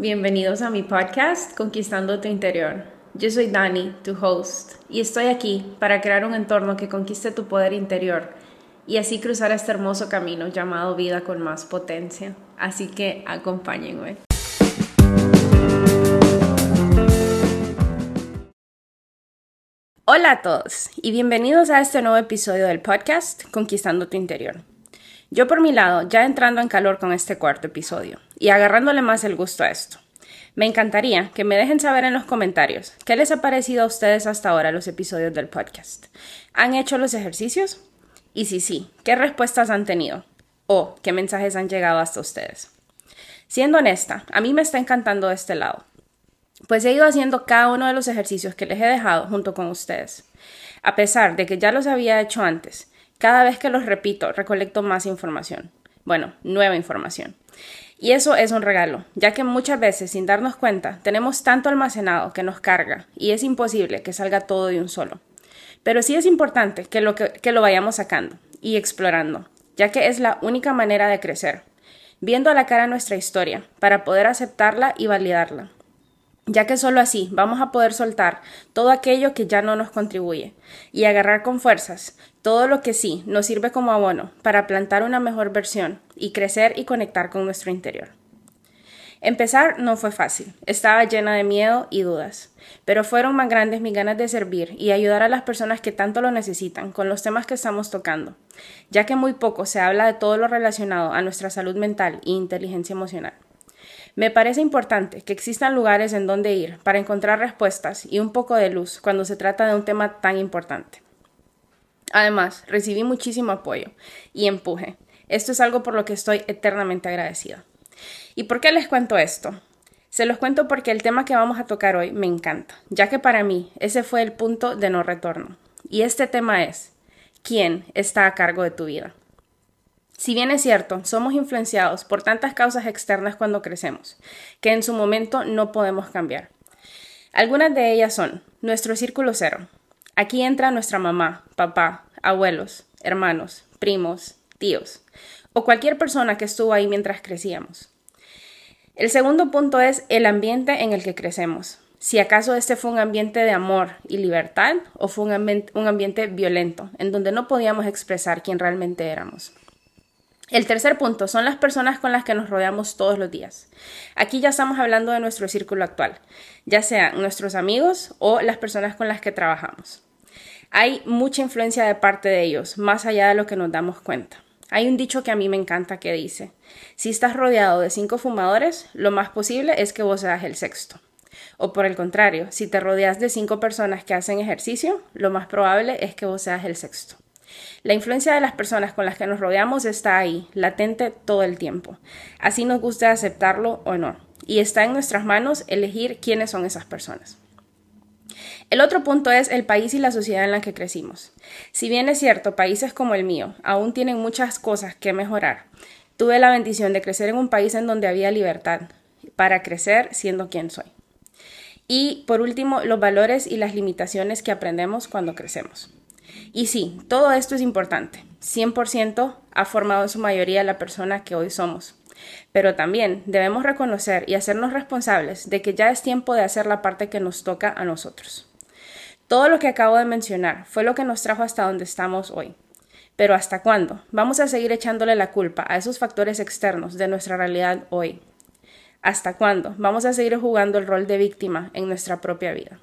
bienvenidos a mi podcast Conquistando tu Interior. Yo soy Dani, tu host, y estoy aquí para crear un entorno que conquiste tu poder interior y así cruzar este hermoso camino llamado vida con más potencia. Así que acompáñenme. Hola a todos y bienvenidos a este nuevo episodio del podcast Conquistando tu Interior. Yo por mi lado, ya entrando en calor con este cuarto episodio y agarrándole más el gusto a esto. Me encantaría que me dejen saber en los comentarios qué les ha parecido a ustedes hasta ahora los episodios del podcast. ¿Han hecho los ejercicios? Y si sí, ¿qué respuestas han tenido? ¿O qué mensajes han llegado hasta ustedes? Siendo honesta, a mí me está encantando este lado, pues he ido haciendo cada uno de los ejercicios que les he dejado junto con ustedes. A pesar de que ya los había hecho antes, cada vez que los repito, recolecto más información. Bueno, nueva información. Y eso es un regalo, ya que muchas veces, sin darnos cuenta, tenemos tanto almacenado que nos carga y es imposible que salga todo de un solo. Pero sí es importante que lo, que, que lo vayamos sacando y explorando, ya que es la única manera de crecer, viendo a la cara nuestra historia para poder aceptarla y validarla ya que solo así vamos a poder soltar todo aquello que ya no nos contribuye y agarrar con fuerzas todo lo que sí nos sirve como abono para plantar una mejor versión y crecer y conectar con nuestro interior. Empezar no fue fácil, estaba llena de miedo y dudas, pero fueron más grandes mis ganas de servir y ayudar a las personas que tanto lo necesitan con los temas que estamos tocando, ya que muy poco se habla de todo lo relacionado a nuestra salud mental e inteligencia emocional. Me parece importante que existan lugares en donde ir para encontrar respuestas y un poco de luz cuando se trata de un tema tan importante. Además, recibí muchísimo apoyo y empuje. Esto es algo por lo que estoy eternamente agradecida. ¿Y por qué les cuento esto? Se los cuento porque el tema que vamos a tocar hoy me encanta, ya que para mí ese fue el punto de no retorno. Y este tema es, ¿quién está a cargo de tu vida? Si bien es cierto, somos influenciados por tantas causas externas cuando crecemos, que en su momento no podemos cambiar. Algunas de ellas son nuestro círculo cero. Aquí entra nuestra mamá, papá, abuelos, hermanos, primos, tíos, o cualquier persona que estuvo ahí mientras crecíamos. El segundo punto es el ambiente en el que crecemos. Si acaso este fue un ambiente de amor y libertad o fue un, ambiente, violento, en donde no podíamos expresar quién realmente éramos. El tercer punto son las personas con las que nos rodeamos todos los días. Aquí ya estamos hablando de nuestro círculo actual, ya sean nuestros amigos o las personas con las que trabajamos. Hay mucha influencia de parte de ellos, más allá de lo que nos damos cuenta. Hay un dicho que a mí me encanta que dice, si estás rodeado de cinco fumadores, lo más posible es que vos seas el sexto. O por el contrario, si te rodeas de cinco personas que hacen ejercicio, lo más probable es que vos seas el sexto. La influencia de las personas con las que nos rodeamos está ahí, latente todo el tiempo. Así nos gusta aceptarlo o no. Y está en nuestras manos elegir quiénes son esas personas. El otro punto es el país y la sociedad en la que crecimos. Si bien es cierto, países como el mío aún tienen muchas cosas que mejorar, tuve la bendición de crecer en un país en donde había libertad para crecer siendo quien soy. Y por último, los valores y las limitaciones que aprendemos cuando crecemos. Y sí, todo esto es importante. 100% ha formado en su mayoría la persona que hoy somos. Pero también debemos reconocer y hacernos responsables de que ya es tiempo de hacer la parte que nos toca a nosotros. Todo lo que acabo de mencionar fue lo que nos trajo hasta donde estamos hoy. Pero ¿hasta cuándo? Vamos a seguir echándole la culpa a esos factores externos de nuestra realidad hoy. ¿Hasta cuándo? Vamos a seguir jugando el rol de víctima en nuestra propia vida.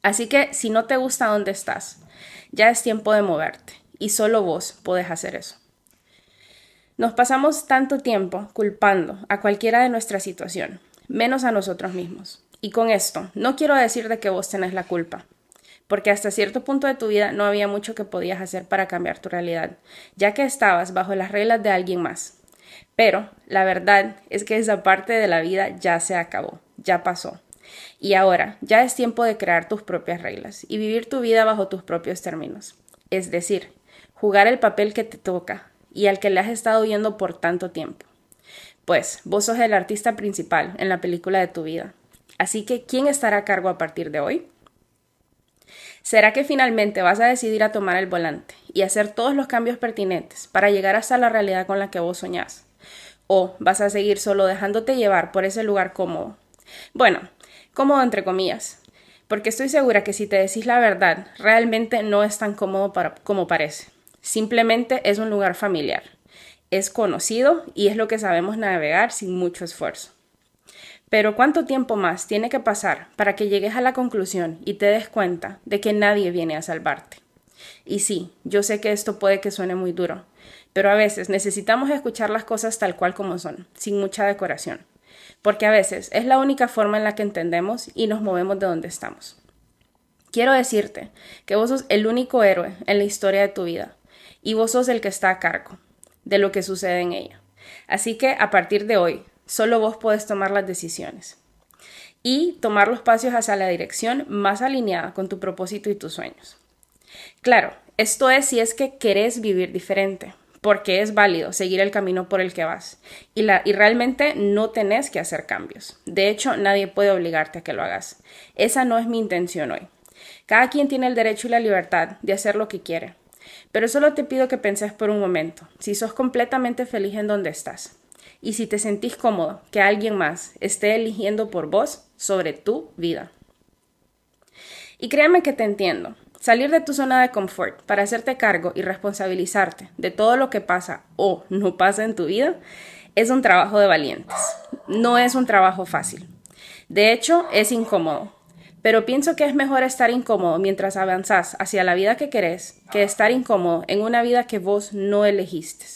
Así que si no te gusta dónde estás, ya es tiempo de moverte y solo vos podés hacer eso. Nos pasamos tanto tiempo culpando a cualquiera de nuestra situación, menos a nosotros mismos. Y con esto, no quiero decir de que vos tenés la culpa, porque hasta cierto punto de tu vida no había mucho que podías hacer para cambiar tu realidad, ya que estabas bajo las reglas de alguien más. Pero la verdad es que esa parte de la vida ya se acabó, ya pasó. Y ahora, ya es tiempo de crear tus propias reglas y vivir tu vida bajo tus propios términos. Es decir, jugar el papel que te toca y al que le has estado viendo por tanto tiempo. Pues vos sos el artista principal en la película de tu vida. Así que, ¿quién estará a cargo a partir de hoy? ¿Será que finalmente vas a decidir a tomar el volante y hacer todos los cambios pertinentes para llegar hasta la realidad con la que vos soñás? ¿O vas a seguir solo dejándote llevar por ese lugar cómodo? Bueno, cómodo entre comillas, porque estoy segura que si te decís la verdad, realmente no es tan cómodo para, como parece. Simplemente es un lugar familiar. Es conocido y es lo que sabemos navegar sin mucho esfuerzo. Pero ¿cuánto tiempo más tiene que pasar para que llegues a la conclusión y te des cuenta de que nadie viene a salvarte? Y sí, yo sé que esto puede que suene muy duro, pero a veces necesitamos escuchar las cosas tal cual como son, sin mucha decoración porque a veces es la única forma en la que entendemos y nos movemos de donde estamos. Quiero decirte que vos sos el único héroe en la historia de tu vida y vos sos el que está a cargo de lo que sucede en ella. Así que a partir de hoy, solo vos podés tomar las decisiones y tomar los pasos hacia la dirección más alineada con tu propósito y tus sueños. Claro, esto es si es que querés vivir diferente, porque es válido seguir el camino por el que vas y, realmente no tenés que hacer cambios. De hecho, nadie puede obligarte a que lo hagas. Esa no es mi intención hoy. Cada quien tiene el derecho y la libertad de hacer lo que quiere. Pero solo te pido que penses por un momento si sos completamente feliz en donde estás y si te sentís cómodo que alguien más esté eligiendo por vos sobre tu vida. Y créeme que te entiendo. Salir de tu zona de confort para hacerte cargo y responsabilizarte de todo lo que pasa o no pasa en tu vida es un trabajo de valientes. No es un trabajo fácil. De hecho, es incómodo. Pero pienso que es mejor estar incómodo mientras avanzas hacia la vida que querés que estar incómodo en una vida que vos no elegiste,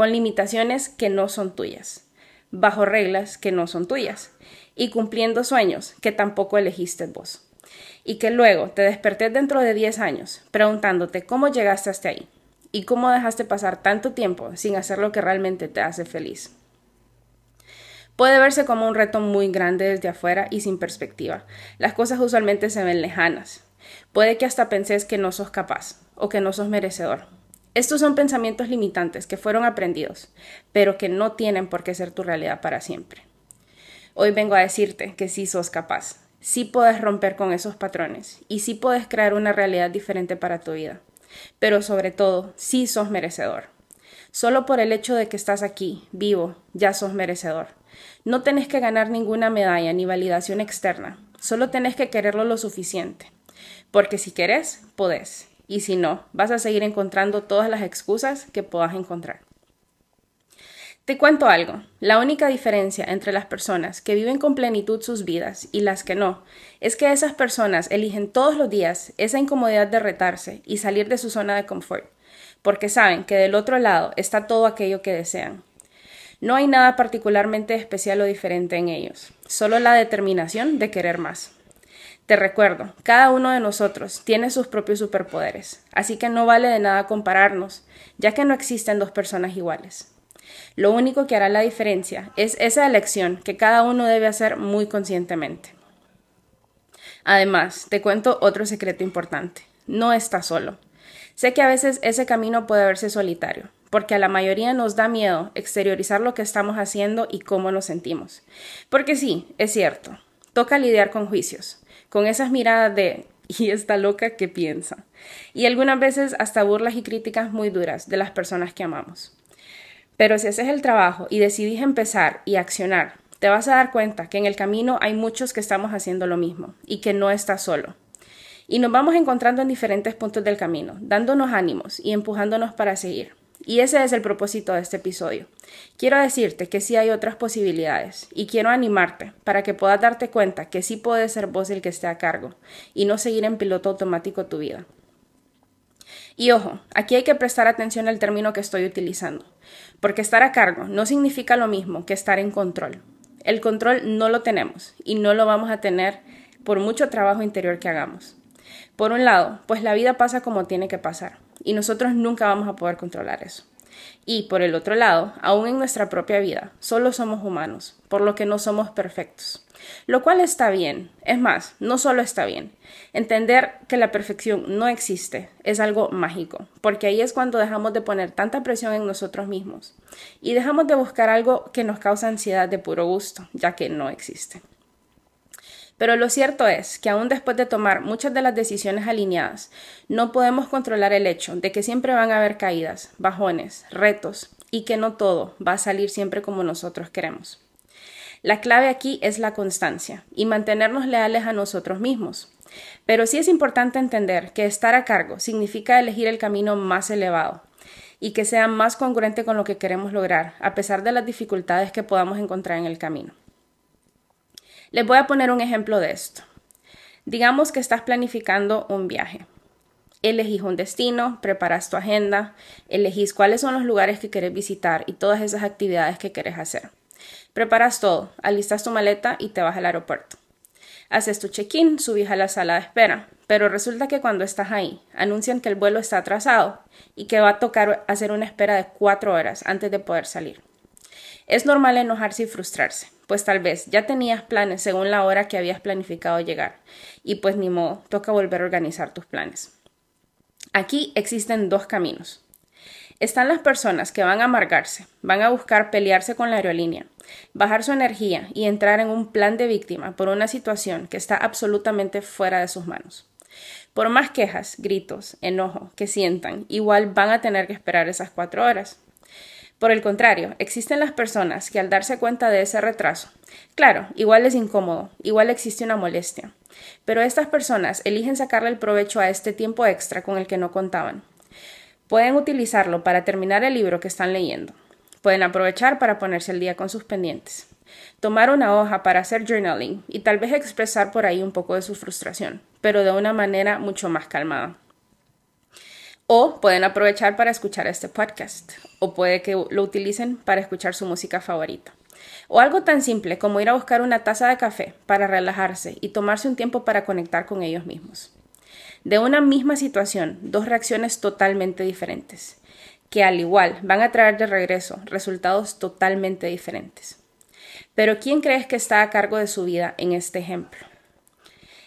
con limitaciones que no son tuyas, bajo reglas que no son tuyas y cumpliendo sueños que tampoco elegiste vos y que luego te despertés dentro de 10 años preguntándote cómo llegaste hasta ahí y cómo dejaste pasar tanto tiempo sin hacer lo que realmente te hace feliz. Puede verse como un reto muy grande desde afuera y sin perspectiva. Las cosas usualmente se ven lejanas. Puede que hasta penses que no sos capaz o que no sos merecedor. Estos son pensamientos limitantes que fueron aprendidos, pero que no tienen por qué ser tu realidad para siempre. Hoy vengo a decirte que sí sos capaz, sí puedes romper con esos patrones y sí puedes crear una realidad diferente para tu vida. Pero sobre todo, sí sos merecedor. Solo por el hecho de que estás aquí, vivo, ya sos merecedor. No tenés que ganar ninguna medalla ni validación externa, solo tenés que quererlo lo suficiente. Porque si querés, podés. Y si no, vas a seguir encontrando todas las excusas que puedas encontrar. Te cuento algo, la única diferencia entre las personas que viven con plenitud sus vidas y las que no, es que esas personas eligen todos los días esa incomodidad de retarse y salir de su zona de confort, porque saben que del otro lado está todo aquello que desean. No hay nada particularmente especial o diferente en ellos, solo la determinación de querer más. Te recuerdo, cada uno de nosotros tiene sus propios superpoderes, así que no vale de nada compararnos, ya que no existen dos personas iguales. Lo único que hará la diferencia es esa elección que cada uno debe hacer muy conscientemente. Además, te cuento otro secreto importante. No estás solo. Sé que a veces ese camino puede verse solitario, porque a la mayoría nos da miedo exteriorizar lo que estamos haciendo y cómo nos sentimos. Porque sí, es cierto, toca lidiar con juicios, con esas miradas de ¿y esta loca que piensa? Y algunas veces hasta burlas y críticas muy duras de las personas que amamos. Pero si haces el trabajo y decidís empezar y accionar, te vas a dar cuenta que en el camino hay muchos que estamos haciendo lo mismo y que no estás solo. Y nos vamos encontrando en diferentes puntos del camino, dándonos ánimos y empujándonos para seguir. Y ese es el propósito de este episodio. Quiero decirte que sí hay otras posibilidades y quiero animarte para que puedas darte cuenta que sí puedes ser vos el que esté a cargo y no seguir en piloto automático tu vida. Y ojo, aquí hay que prestar atención al término que estoy utilizando, porque estar a cargo no significa lo mismo que estar en control. El control no lo tenemos y no lo vamos a tener por mucho trabajo interior que hagamos. Por un lado, pues la vida pasa como tiene que pasar y nosotros nunca vamos a poder controlar eso. Y por el otro lado, aún en nuestra propia vida, solo somos humanos, por lo que no somos perfectos. Lo cual está bien. Es más, no solo está bien. Entender que la perfección no existe es algo mágico, porque ahí es cuando dejamos de poner tanta presión en nosotros mismos y dejamos de buscar algo que nos causa ansiedad de puro gusto, ya que no existe. Pero lo cierto es que aún después de tomar muchas de las decisiones alineadas, no podemos controlar el hecho de que siempre van a haber caídas, bajones, retos y que no todo va a salir siempre como nosotros queremos. La clave aquí es la constancia y mantenernos leales a nosotros mismos. Pero sí es importante entender que estar a cargo significa elegir el camino más elevado y que sea más congruente con lo que queremos lograr, a pesar de las dificultades que podamos encontrar en el camino. Les voy a poner un ejemplo de esto. Digamos que estás planificando un viaje. Elegís un destino, preparas tu agenda, elegís cuáles son los lugares que querés visitar y todas esas actividades que querés hacer. Preparas todo, alistas tu maleta y te vas al aeropuerto. Haces tu check-in, subís a la sala de espera, pero resulta que cuando estás ahí anuncian que el vuelo está atrasado y que va a tocar hacer una espera de cuatro horas antes de poder salir. Es normal enojarse y frustrarse, pues tal vez ya tenías planes según la hora que habías planificado llegar, y pues ni modo, toca volver a organizar tus planes. Aquí existen dos caminos. Están las personas que van a amargarse, van a buscar pelearse con la aerolínea, bajar su energía y entrar en un plan de víctima por una situación que está absolutamente fuera de sus manos. Por más quejas, gritos, enojo que sientan, igual van a tener que esperar esas cuatro horas. Por el contrario, existen las personas que al darse cuenta de ese retraso, claro, igual es incómodo, igual existe una molestia, pero estas personas eligen sacarle el provecho a este tiempo extra con el que no contaban. Pueden utilizarlo para terminar el libro que están leyendo. Pueden aprovechar para ponerse al día con sus pendientes. Tomar una hoja para hacer journaling y tal vez expresar por ahí un poco de su frustración, pero de una manera mucho más calmada. O pueden aprovechar para escuchar este podcast, o puede que lo utilicen para escuchar su música favorita. O algo tan simple como ir a buscar una taza de café para relajarse y tomarse un tiempo para conectar con ellos mismos. De una misma situación, dos reacciones totalmente diferentes, que al igual van a traer de regreso resultados totalmente diferentes. Pero ¿quién crees que está a cargo de su vida en este ejemplo?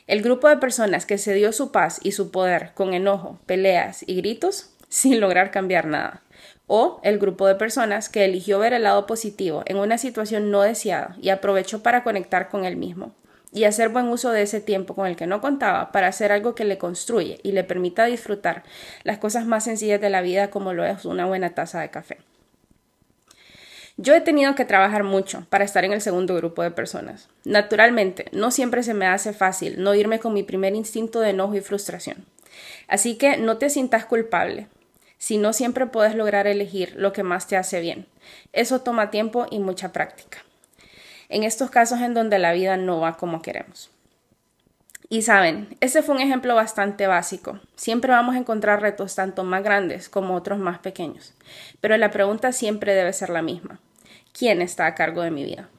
El grupo de personas que se dio su paz y su poder con enojo, peleas y gritos sin lograr cambiar nada. O el grupo de personas que eligió ver el lado positivo en una situación no deseada y aprovechó para conectar con él mismo y hacer buen uso de ese tiempo con el que no contaba para hacer algo que le construye y le permita disfrutar las cosas más sencillas de la vida como lo es una buena taza de café. Yo he tenido que trabajar mucho para estar en el segundo grupo de personas. Naturalmente, no siempre se me hace fácil no irme con mi primer instinto de enojo y frustración. Así que no te sientas culpable si no siempre puedes lograr elegir lo que más te hace bien. Eso toma tiempo y mucha práctica. En estos casos en donde la vida no va como queremos. Y saben, ese fue un ejemplo bastante básico. Siempre vamos a encontrar retos tanto más grandes como otros más pequeños. Pero la pregunta siempre debe ser la misma. ¿Quién está a cargo de mi vida?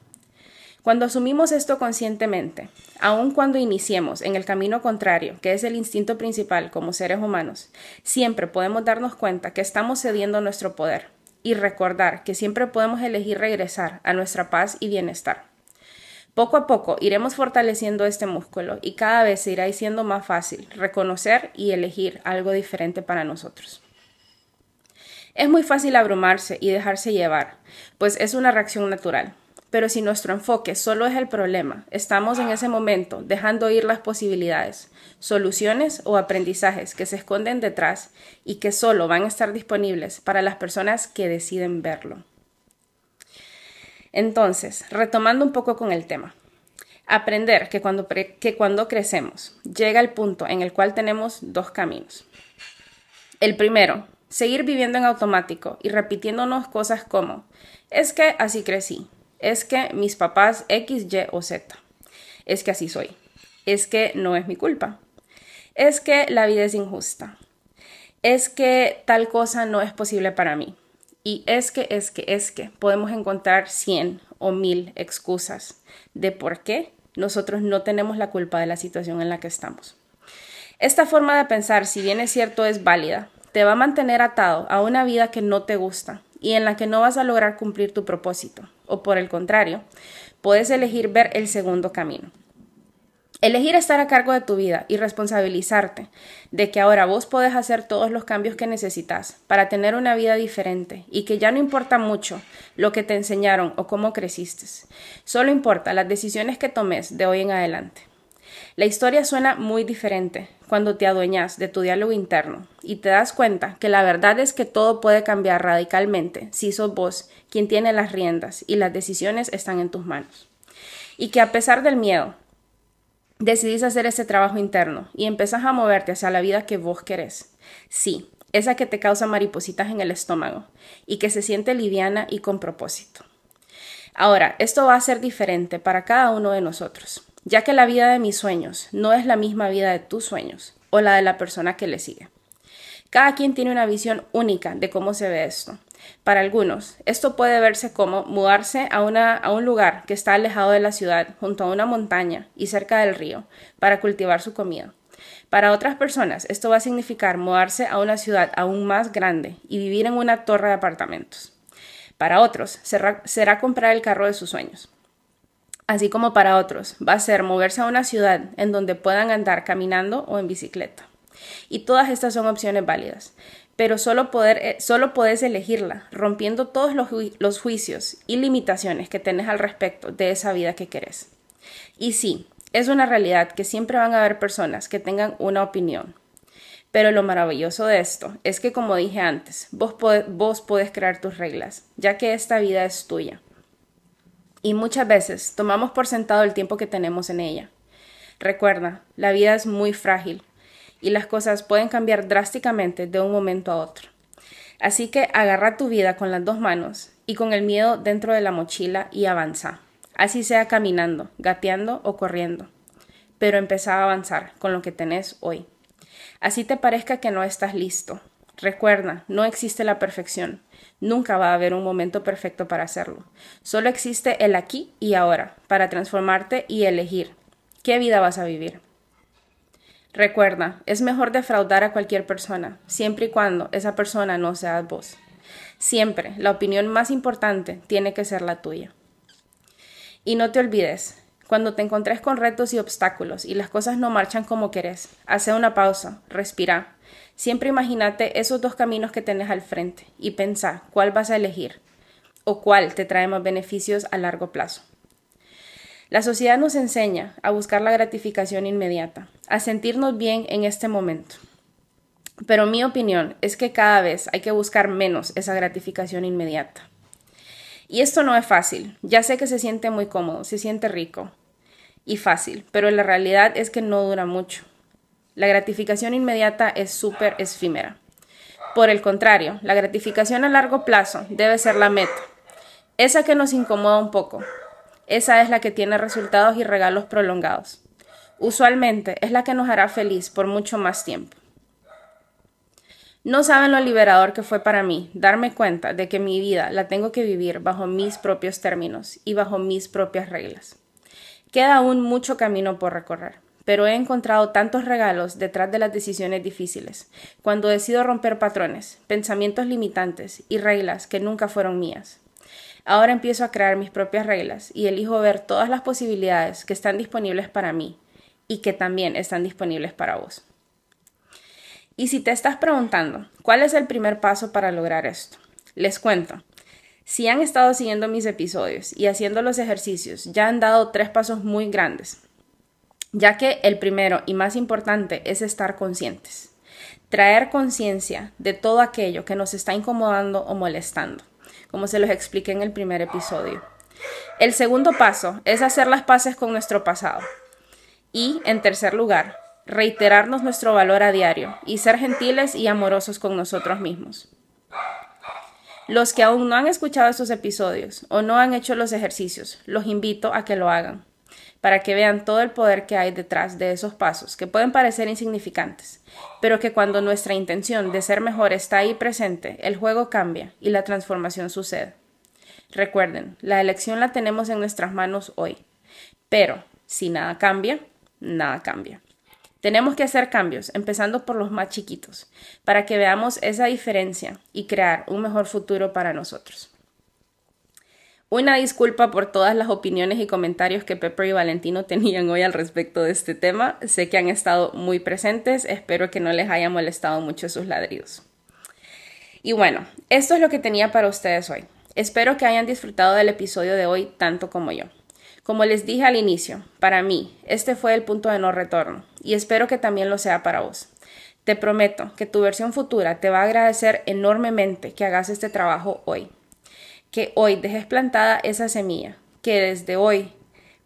Cuando asumimos esto conscientemente, aun cuando iniciemos en el camino contrario, que es el instinto principal como seres humanos, siempre podemos darnos cuenta que estamos cediendo nuestro poder y recordar que siempre podemos elegir regresar a nuestra paz y bienestar. Poco a poco iremos fortaleciendo este músculo y cada vez se irá siendo más fácil reconocer y elegir algo diferente para nosotros. Es muy fácil abrumarse y dejarse llevar, pues es una reacción natural. Pero si nuestro enfoque solo es el problema, estamos en ese momento dejando ir las posibilidades, soluciones o aprendizajes que se esconden detrás y que solo van a estar disponibles para las personas que deciden verlo. Entonces, retomando un poco con el tema. Aprender que cuando, que cuando crecemos llega el punto en el cual tenemos dos caminos. El primero, seguir viviendo en automático y repitiéndonos cosas como, es que así crecí, es que mis papás X, Y o Z, es que así soy, es que no es mi culpa, es que la vida es injusta, es que tal cosa no es posible para mí. Y es que, es que, es que podemos encontrar cien o mil excusas de por qué nosotros no tenemos la culpa de la situación en la que estamos. Esta forma de pensar, si bien es cierto, es válida, te va a mantener atado a una vida que no te gusta y en la que no vas a lograr cumplir tu propósito. O por el contrario, puedes elegir ver el segundo camino. Elegir estar a cargo de tu vida y responsabilizarte de que ahora vos podés hacer todos los cambios que necesitas para tener una vida diferente y que ya no importa mucho lo que te enseñaron o cómo creciste, solo importa las decisiones que tomes de hoy en adelante. La historia suena muy diferente cuando te adueñas de tu diálogo interno y te das cuenta que la verdad es que todo puede cambiar radicalmente si sos vos quien tiene las riendas y las decisiones están en tus manos. Y que a pesar del miedo, decidís hacer ese trabajo interno y empezás a moverte hacia la vida que vos querés. Sí, esa que te causa maripositas en el estómago y que se siente liviana y con propósito. Ahora, esto va a ser diferente para cada uno de nosotros, ya que la vida de mis sueños no es la misma vida de tus sueños o la de la persona que le sigue. Cada quien tiene una visión única de cómo se ve esto. Para algunos, esto puede verse como mudarse a, a un lugar que está alejado de la ciudad, junto a una montaña y cerca del río, para cultivar su comida. Para otras personas, esto va a significar mudarse a una ciudad aún más grande y vivir en una torre de apartamentos. Para otros, será, comprar el carro de sus sueños. Así como para otros, va a ser moverse a una ciudad en donde puedan andar caminando o en bicicleta. Y todas estas son opciones válidas, pero solo, poder, eh, solo puedes elegirla, rompiendo todos los, los juicios y limitaciones que tenés al respecto de esa vida que querés. Y sí, es una realidad que siempre van a haber personas que tengan una opinión, pero lo maravilloso de esto es que, como dije antes, vos, vos podés crear tus reglas, ya que esta vida es tuya. Y muchas veces tomamos por sentado el tiempo que tenemos en ella. Recuerda, la vida es muy frágil y las cosas pueden cambiar drásticamente de un momento a otro. Así que agarra tu vida con las dos manos y con el miedo dentro de la mochila y avanza. Así sea caminando, gateando o corriendo. Pero empezá a avanzar con lo que tenés hoy. Así te parezca que no estás listo. Recuerda, no existe la perfección. Nunca va a haber un momento perfecto para hacerlo. Solo existe el aquí y ahora, para transformarte y elegir qué vida vas a vivir. Recuerda, es mejor defraudar a cualquier persona, siempre y cuando esa persona no sea vos. Siempre, la opinión más importante tiene que ser la tuya. Y no te olvides, cuando te encontres con retos y obstáculos y las cosas no marchan como querés, hace una pausa, respira. Siempre imagínate esos dos caminos que tenés al frente y pensá cuál vas a elegir o cuál te trae más beneficios a largo plazo. La sociedad nos enseña a buscar la gratificación inmediata, a sentirnos bien en este momento. Pero mi opinión es que cada vez hay que buscar menos esa gratificación inmediata. Y esto no es fácil. Ya sé que se siente muy cómodo, se siente rico y fácil, pero la realidad es que no dura mucho. La gratificación inmediata es súper efímera. Por el contrario, la gratificación a largo plazo debe ser la meta. Esa que nos incomoda un poco. Esa es la que tiene resultados y regalos prolongados. Usualmente es la que nos hará feliz por mucho más tiempo. No saben lo liberador que fue para mí darme cuenta de que mi vida la tengo que vivir bajo mis propios términos y bajo mis propias reglas. Queda aún mucho camino por recorrer, pero he encontrado tantos regalos detrás de las decisiones difíciles, cuando decido romper patrones, pensamientos limitantes y reglas que nunca fueron mías. Ahora empiezo a crear mis propias reglas y elijo ver todas las posibilidades que están disponibles para mí y que también están disponibles para vos. Y si te estás preguntando, ¿cuál es el primer paso para lograr esto? Les cuento. Si han estado siguiendo mis episodios y haciendo los ejercicios, ya han dado tres pasos muy grandes, ya que el primero y más importante es estar conscientes, traer conciencia de todo aquello que nos está incomodando o molestando, como se los expliqué en el primer episodio. El segundo paso es hacer las paces con nuestro pasado. Y, en tercer lugar, reiterarnos nuestro valor a diario y ser gentiles y amorosos con nosotros mismos. Los que aún no han escuchado estos episodios o no han hecho los ejercicios, los invito a que lo hagan, para que vean todo el poder que hay detrás de esos pasos, que pueden parecer insignificantes, pero que cuando nuestra intención de ser mejor está ahí presente, el juego cambia y la transformación sucede. Recuerden, la elección la tenemos en nuestras manos hoy, pero si nada cambia, nada cambia. Tenemos que hacer cambios, empezando por los más chiquitos, para que veamos esa diferencia y crear un mejor futuro para nosotros. Una disculpa por todas las opiniones y comentarios que Pepper y Valentino tenían hoy al respecto de este tema. Sé que han estado muy presentes, espero que no les haya molestado mucho sus ladridos. Y bueno, esto es lo que tenía para ustedes hoy. Espero que hayan disfrutado del episodio de hoy tanto como yo. Como les dije al inicio, para mí este fue el punto de no retorno y espero que también lo sea para vos. Te prometo que tu versión futura te va a agradecer enormemente que hagas este trabajo hoy. Que hoy dejes plantada esa semilla, que desde hoy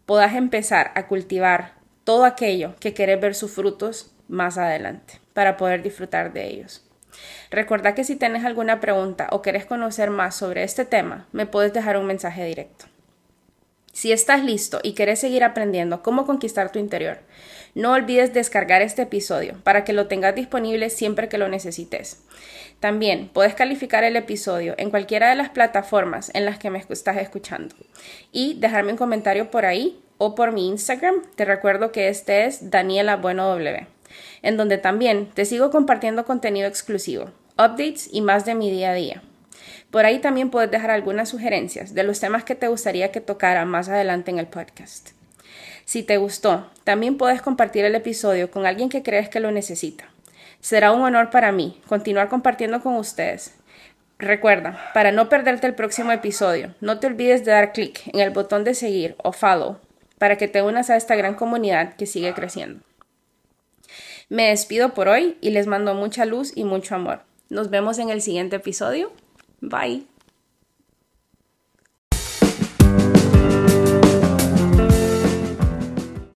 puedas empezar a cultivar todo aquello que querés ver sus frutos más adelante para poder disfrutar de ellos. Recuerda que si tienes alguna pregunta o querés conocer más sobre este tema, me puedes dejar un mensaje directo. Si estás listo y quieres seguir aprendiendo cómo conquistar tu interior, no olvides descargar este episodio para que lo tengas disponible siempre que lo necesites. También puedes calificar el episodio en cualquiera de las plataformas en las que me estás escuchando y dejarme un comentario por ahí o por mi Instagram. Te recuerdo que este es Daniela Bueno W, en donde también te sigo compartiendo contenido exclusivo, updates y más de mi día a día. Por ahí también puedes dejar algunas sugerencias de los temas que te gustaría que tocara más adelante en el podcast. Si te gustó, también puedes compartir el episodio con alguien que crees que lo necesita. Será un honor para mí continuar compartiendo con ustedes. Recuerda, para no perderte el próximo episodio, no te olvides de dar clic en el botón de seguir o follow para que te unas a esta gran comunidad que sigue creciendo. Me despido por hoy y les mando mucha luz y mucho amor. Nos vemos en el siguiente episodio. Bye.